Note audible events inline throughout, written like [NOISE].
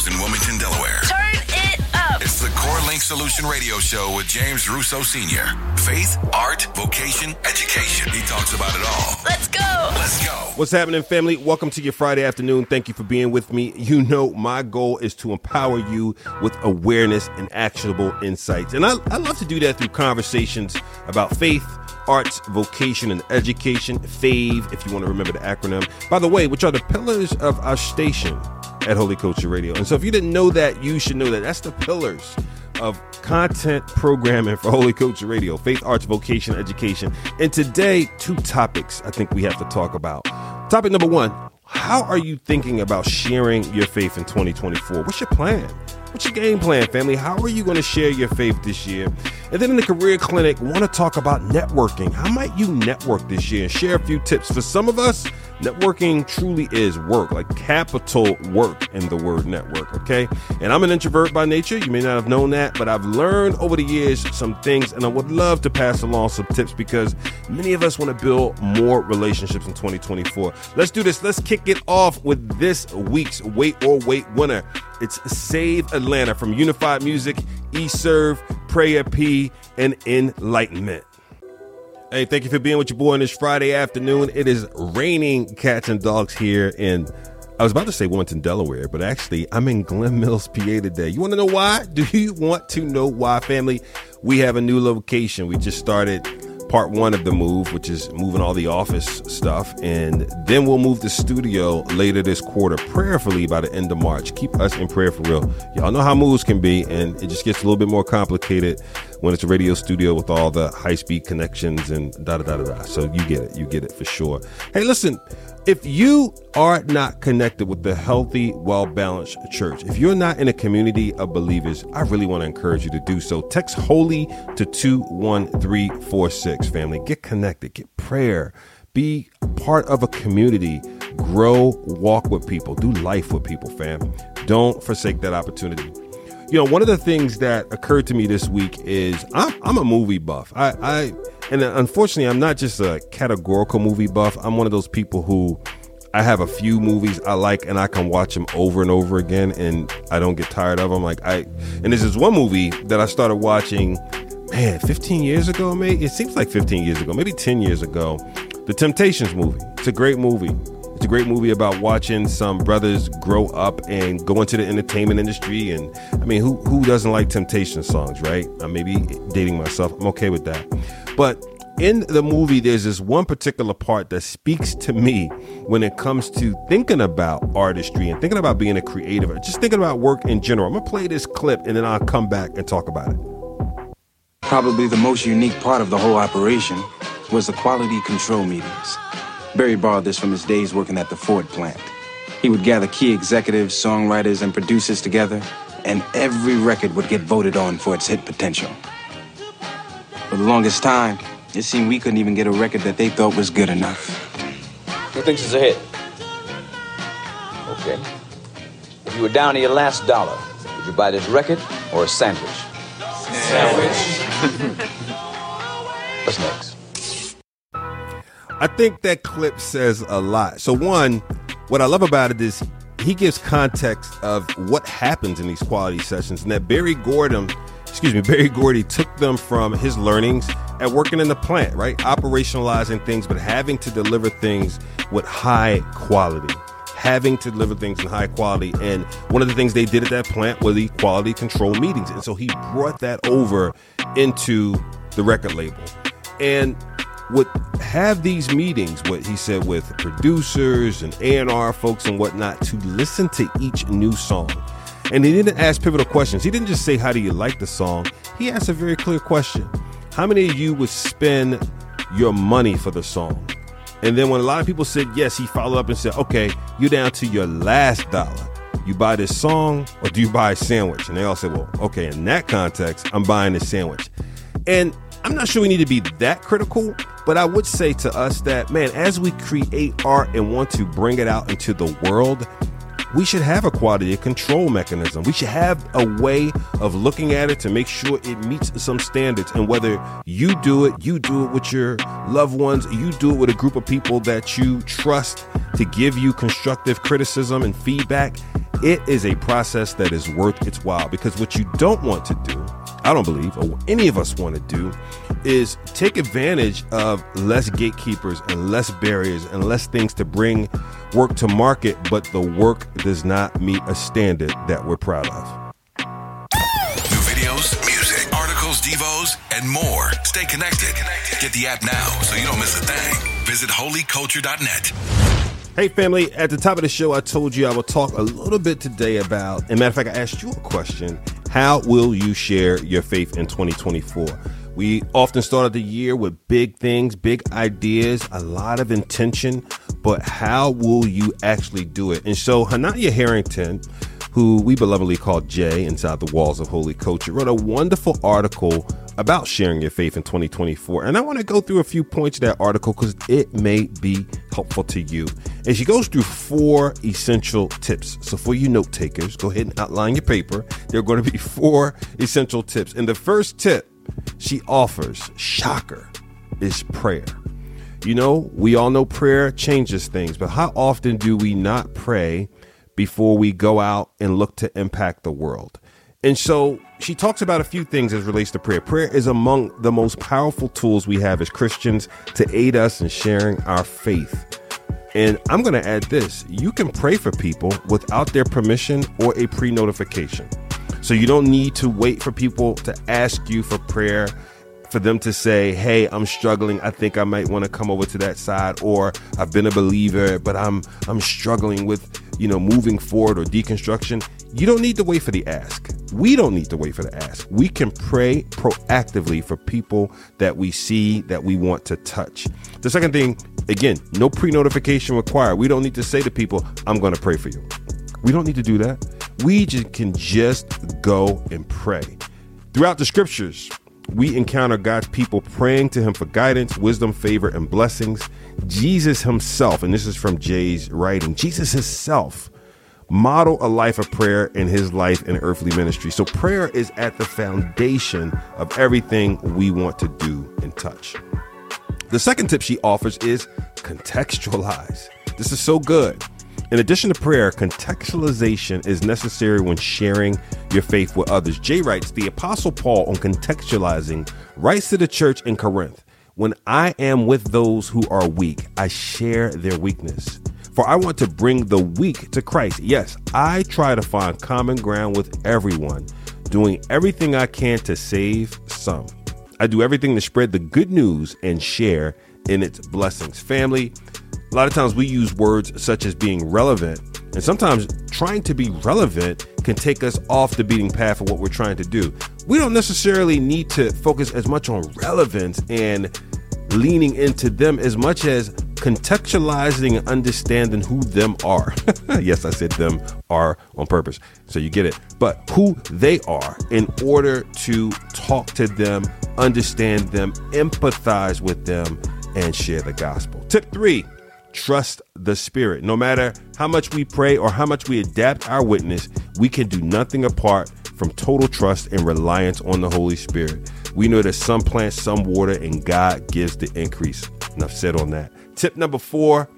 studios in Wilmington, Delaware. Turn it up. It's the Core Link Solution Radio Show with James Russo Sr. Faith, art, vocation, education. He talks about it all. Let's go. Let's go. What's happening, family? Welcome to your Friday afternoon. Thank you for being with me. You know, my goal is to empower you with awareness and actionable insights. And I, I love to do that through conversations about faith, arts, vocation, and education. FAVE, if you want to remember the acronym. By the way, which are the pillars of our station at Holy Culture Radio. And so if you didn't know that, you should know that. That's the pillars of content programming for Holy Culture Radio faith, arts, vocation, education. And today, two topics I think we have to talk about. Topic number one How are you thinking about sharing your faith in 2024? What's your plan? What's your game plan, family? How are you going to share your faith this year? And then in the career clinic, want to talk about networking. How might you network this year and share a few tips? For some of us, networking truly is work, like capital work in the word network, okay? And I'm an introvert by nature. You may not have known that, but I've learned over the years some things, and I would love to pass along some tips because many of us want to build more relationships in 2024. Let's do this. Let's kick it off with this week's Wait or Wait winner. It's Save Atlanta from Unified Music, eServe, Prayer P, and Enlightenment. Hey, thank you for being with your boy on this Friday afternoon. It is raining cats and dogs here in, I was about to say Wilmington, Delaware, but actually I'm in Glen Mills, PA today. You want to know why? [LAUGHS] Do you want to know why, family? We have a new location. We just started part one of the move, which is moving all the office stuff. And then we'll move the studio later this quarter, prayerfully by the end of March. Keep us in prayer for real. Y'all know how moves can be, and it just gets a little bit more complicated when it's a radio studio with all the high speed connections and da da da da da. So you get it. You get it for sure. Hey, listen. If you are not connected with the healthy, well balanced church, if you're not in a community of believers, I really want to encourage you to do so. Text holy to 21346, family. Get connected, get prayer, be part of a community, grow, walk with people, do life with people, fam. Don't forsake that opportunity. You know, one of the things that occurred to me this week is I'm, I'm a movie buff. I, I and unfortunately, I'm not just a categorical movie buff. I'm one of those people who I have a few movies I like and I can watch them over and over again and I don't get tired of them. Like I, and this is one movie that I started watching, man, 15 years ago, maybe. It seems like 15 years ago, maybe 10 years ago. The Temptations movie. It's a great movie. It's a great movie about watching some brothers grow up and go into the entertainment industry. And I mean, who who doesn't like Temptation songs, right? Uh, I may be dating myself. I'm okay with that. But in the movie, there's this one particular part that speaks to me when it comes to thinking about artistry and thinking about being a creative, just thinking about work in general. I'm gonna play this clip and then I'll come back and talk about it. Probably the most unique part of the whole operation was the quality control meetings. Berry borrowed this from his days working at the Ford plant. He would gather key executives, songwriters, and producers together, and every record would get voted on for its hit potential. For the longest time, it seemed we couldn't even get a record that they thought was good enough. Who thinks it's a hit? Okay. If you were down to your last dollar, would you buy this record or a sandwich? Sandwich. [LAUGHS] I think that clip says a lot. So, one, what I love about it is he gives context of what happens in these quality sessions, and that Barry Gordon, excuse me, Berry Gordy took them from his learnings at working in the plant, right? Operationalizing things, but having to deliver things with high quality. Having to deliver things in high quality. And one of the things they did at that plant were the quality control meetings. And so he brought that over into the record label. And would have these meetings, what he said with producers and A&R folks and whatnot, to listen to each new song. And he didn't ask pivotal questions. He didn't just say, How do you like the song? He asked a very clear question How many of you would spend your money for the song? And then when a lot of people said yes, he followed up and said, Okay, you're down to your last dollar. You buy this song or do you buy a sandwich? And they all said, Well, okay, in that context, I'm buying this sandwich. And I'm not sure we need to be that critical, but I would say to us that, man, as we create art and want to bring it out into the world, we should have a quality control mechanism. We should have a way of looking at it to make sure it meets some standards. And whether you do it, you do it with your loved ones, you do it with a group of people that you trust to give you constructive criticism and feedback, it is a process that is worth its while because what you don't want to do, I don't believe, or any of us want to do, is take advantage of less gatekeepers and less barriers and less things to bring work to market, but the work does not meet a standard that we're proud of. New videos, music, articles, devos, and more. Stay connected. Get the app now so you don't miss a thing. Visit holyculture.net. Hey, family, at the top of the show, I told you I would talk a little bit today about, and matter of fact, I asked you a question How will you share your faith in 2024? We often started the year with big things, big ideas, a lot of intention, but how will you actually do it? And so, Jananya Harrington, who we belovedly call Jay inside the walls of Holy Culture, wrote a wonderful article about sharing your faith in 2024. And I want to go through a few points of that article because it may be helpful to you. And she goes through four essential tips. So, for you note takers, go ahead and outline your paper. There are going to be [LAUGHS] four essential tips. And the first tip she offers, shocker, is prayer. You know, we all know prayer changes things, but how often do we not pray before we go out and look to impact the world? And so she talks about a few things as relates to prayer. Prayer is among the most powerful tools we have as Christians to aid us in sharing our faith. And I'm going to add this you can pray for people without their permission or a pre notification. So you don't need to wait for people to ask you for prayer for them to say, "Hey, I'm struggling. I think I might want to come over to that side," or "I've been a believer, but I'm I'm struggling with you know moving forward or deconstruction." You don't need to wait for the ask. We don't need to wait for the ask. We can pray proactively for people that we see that we want to touch. The second thing, again, no pre notification required. We don't need to say to people, I'm going to pray for you. We don't need to do that. We just can just go and pray. Throughout the scriptures, we encounter God's people praying to Him for guidance, wisdom, favor, and blessings. Jesus Himself, and this is from Jay's writing, Jesus Himself model a life of prayer in his life and earthly ministry. So prayer is at the foundation of everything we want to do and touch. The second tip she offers is contextualize. This is so good. In addition to prayer, contextualization is necessary when sharing your faith with others. Jay writes The Apostle Paul on contextualizing writes to the church in Corinth When I am with those who are weak, I share their weakness. For I want to bring the weak to Christ. Yes, I try to find common ground with everyone, doing everything I can to save some. I do everything to spread the good news and share in its blessings. Family, a lot of times we use words such as being relevant, and sometimes trying to be relevant can take us off the beating path of what we're trying to do. We don't necessarily need to focus as much on relevance and leaning into them as much as contextualizing and understanding who them are. [LAUGHS] yes, I said them are on purpose. So you get it. But who they are in order to talk to them, understand them, empathize with them, and share the gospel. Tip three trust the Spirit. No matter how much we pray or how much we adapt our witness, we can do nothing apart from total trust and reliance on the Holy Spirit. We know that some plant, some water, and God gives the increase. Enough said on that. Tip number four,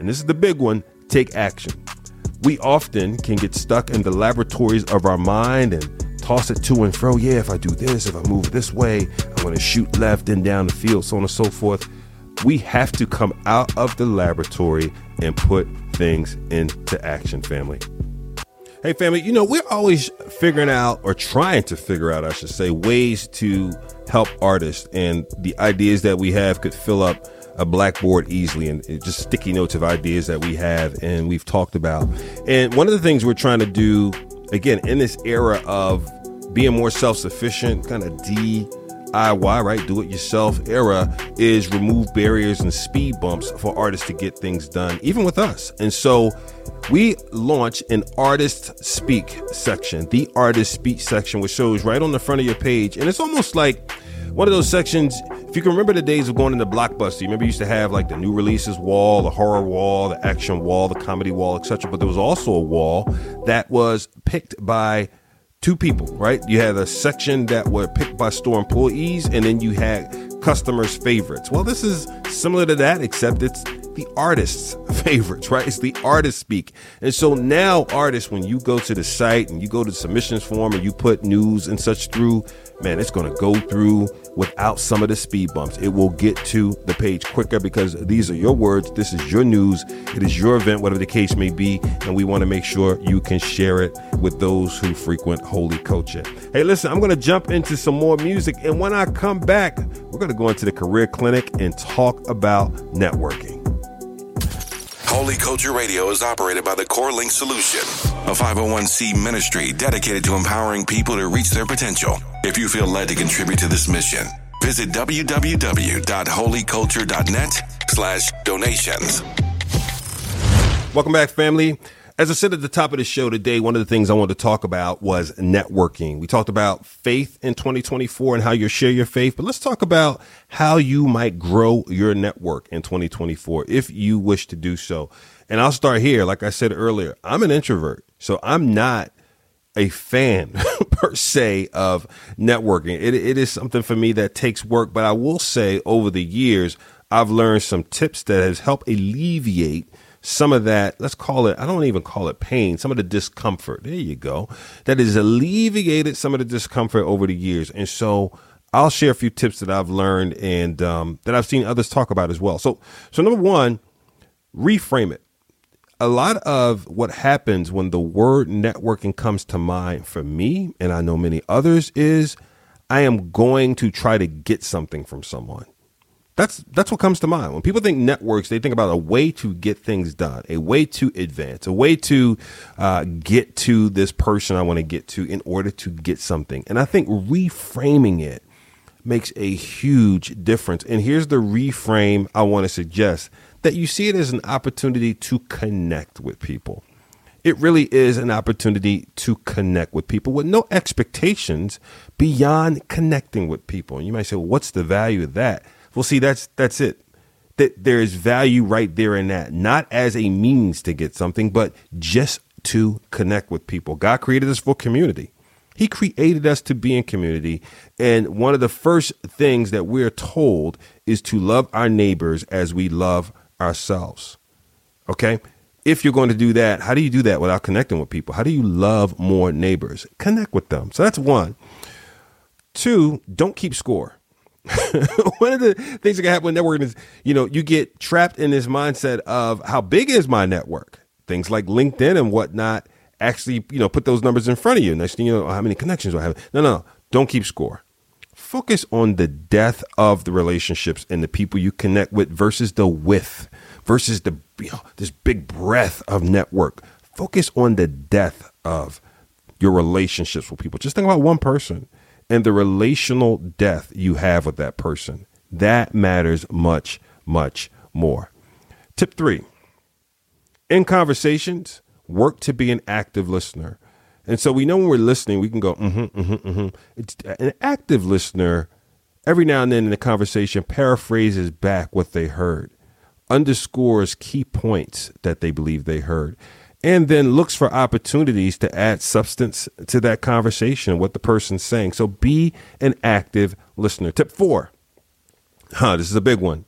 and this is the big one take action. We often can get stuck in the laboratories of our mind and toss it to and fro. Yeah, if I do this, if I move this way, I'm going to shoot left and down the field, so on and so forth. We have to come out of the laboratory and put things into action, family. Hey, family, you know, we're always figuring out or trying to figure out, I should say, ways to help artists. And the ideas that we have could fill up a blackboard easily and just sticky notes of ideas that we have and we've talked about. And one of the things we're trying to do, again, in this era of being more self sufficient, kind of DIY, right? Do it yourself era, is remove barriers and speed bumps for artists to get things done, even with us. And so we launch an artist speak section, the artist speak section, which shows right on the front of your page. And it's almost like, one of those sections. If you can remember the days of going into Blockbuster, you remember you used to have like the new releases wall, the horror wall, the action wall, the comedy wall, etc. But there was also a wall that was picked by two people, right? You had a section that were picked by store employees, and then you had customers' favorites. Well, this is similar to that, except it's the artists' [LAUGHS] favorites, right? It's the artist speak. And so now artists, when you go to the site and you go to the submissions form and you put news and such through, man, it's going to go through without some of the speed bumps. It will get to the page quicker because these are your words. This is your news. It is your event, whatever the case may be. And we want to make sure you can share it with those who frequent Holy Culture. Hey, listen, I'm going to jump into some more music. And when I come back, we're going to go into the career clinic and talk about networking. Holy Culture Radio is operated by the Core Link Solution, a 501c ministry dedicated to empowering people to reach their potential. If you feel led to contribute to this mission, visit www.holyculture.net slash donations. Welcome back, family. As I said at the top of the show today, one of the things I wanted to talk about was networking. We talked about faith in 2024 and how you share your faith, but let's talk about how you might grow your network in 2024 if you wish to do so. And I'll start here. Like I said earlier, I'm an introvert, so I'm not a fan [LAUGHS] per se of networking. It, it is something for me that takes work, but I will say over the years, I've learned some tips that has helped alleviate some of that, let's call it, I don't even call it pain, some of the discomfort. There you go. That has alleviated some of the discomfort over the years. And so I'll share a few tips that I've learned and um, that I've seen others talk about as well. So, so number one, reframe it. A lot of what happens when the word networking comes to mind for me, and I know many others, is I am going to try to get something from someone. That's that's what comes to mind when people think networks. They think about a way to get things done, a way to advance, a way to uh, get to this person I want to get to in order to get something. And I think reframing it makes a huge difference. And here's the reframe I want to suggest: that you see it as an opportunity to connect with people. It really is an opportunity to connect with people with no expectations beyond connecting with people. And you might say, well, "What's the value of that?" Well, see, that's that's it. That there is value right there in that, not as a means to get something, but just to connect with people. God created us for community. He created us to be in community. And one of the first things that we're told is to love our neighbors as we love ourselves. Okay? If you're going to do that, how do you do that without connecting with people? How do you love more neighbors? Connect with them. So that's one. Two, don't keep score. [LAUGHS] one of the things that can happen with networking is, you know, you get trapped in this mindset of how big is my network? Things like LinkedIn and whatnot actually, you know, put those numbers in front of you. Next thing you know, how many connections do I have? No, no, don't keep score. Focus on the depth of the relationships and the people you connect with versus the width, versus the you know, this big breadth of network. Focus on the depth of your relationships with people. Just think about one person and the relational death you have with that person. That matters much, much more. Tip three in conversations, work to be an active listener. And so we know when we're listening, we can go, mm-hmm, mm-hmm, mm-hmm. It's an active listener, every now and then in the conversation, paraphrases back what they heard, underscores key points that they believe they heard and then looks for opportunities to add substance to that conversation, what the person's saying. So be an active listener. Tip four. Huh, this is a big one.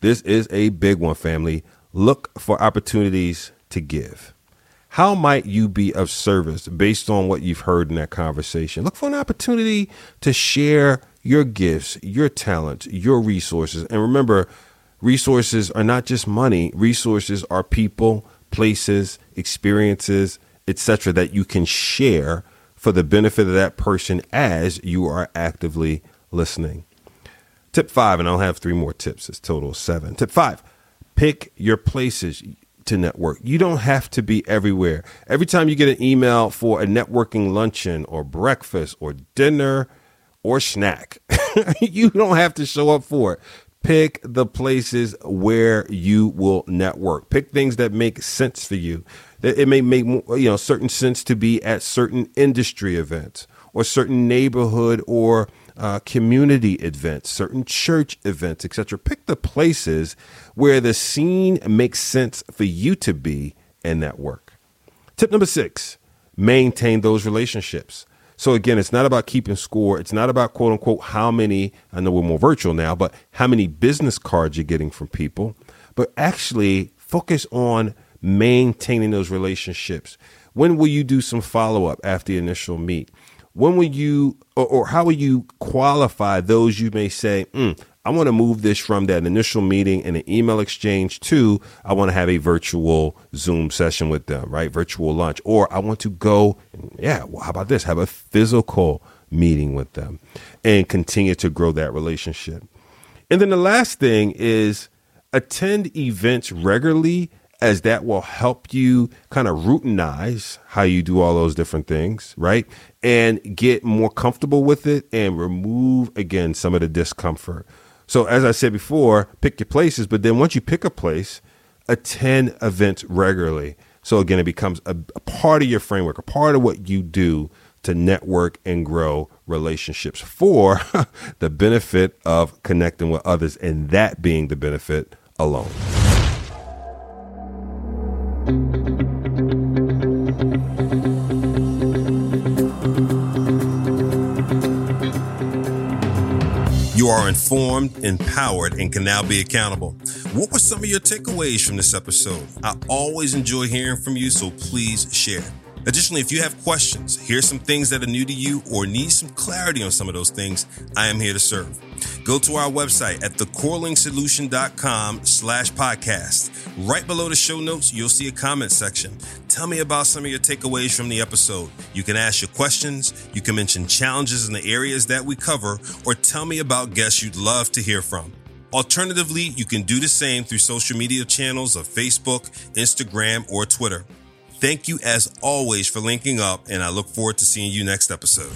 This is a big one, family. Look for opportunities to give. How might you be of service based on what you've heard in that conversation? Look for an opportunity to share your gifts, your talents, your resources. And remember, resources are not just money, resources are people, places, experiences, etc., that you can share for the benefit of that person as you are actively listening. Tip five, and I'll have three more tips. It's total seven. Tip five, pick your places to network. You don't have to be everywhere. Every time you get an email for a networking luncheon or breakfast or dinner or snack, [LAUGHS] you don't have to show up for it pick the places where you will network. Pick things that make sense for you. It may make you know certain sense to be at certain industry events or certain neighborhood or uh, community events, certain church events, etc. Pick the places where the scene makes sense for you to be and network. Tip number six: maintain those relationships. So again, it's not about keeping score. It's not about quote unquote how many, I know we're more virtual now, but how many business cards you're getting from people. but actually focus on maintaining those relationships. When will you do some follow up after the initial meet? When will you, or, or how will you qualify those you may say, mm, I want to move this from that initial meeting and an email exchange to I want to have a virtual Zoom session with them, right? Virtual lunch. Or I want to go, yeah, well, how about this? Have a physical meeting with them and continue to grow that relationship. And then the last thing is attend events regularly as that will help you kind of routinize how you do all those different things, right? And get more comfortable with it and remove again some of the discomfort. So as I said before, pick your places, but then once you pick a place, attend events regularly. So again, it becomes a, a part of your framework, a part of what you do to network and grow relationships for [LAUGHS] the benefit of connecting with others and that being the benefit alone. You are informed, empowered, and can now be accountable. What were some of your takeaways from this episode? I always enjoy hearing from you, so please share. Additionally, if you have questions, here's some things that are new to you, or need some clarity on some of those things, I am here to serve. Go to our website at thecorelinksolution.com slash podcast. Right below the show notes, you'll see a comment section. Tell me about some of your takeaways from the episode. You can ask your questions, you can mention challenges in the areas that we cover, or tell me about guests you'd love to hear from. Alternatively, you can do the same through social media channels of Facebook, Instagram, or Twitter. Thank you as always for linking up, and I look forward to seeing you next episode.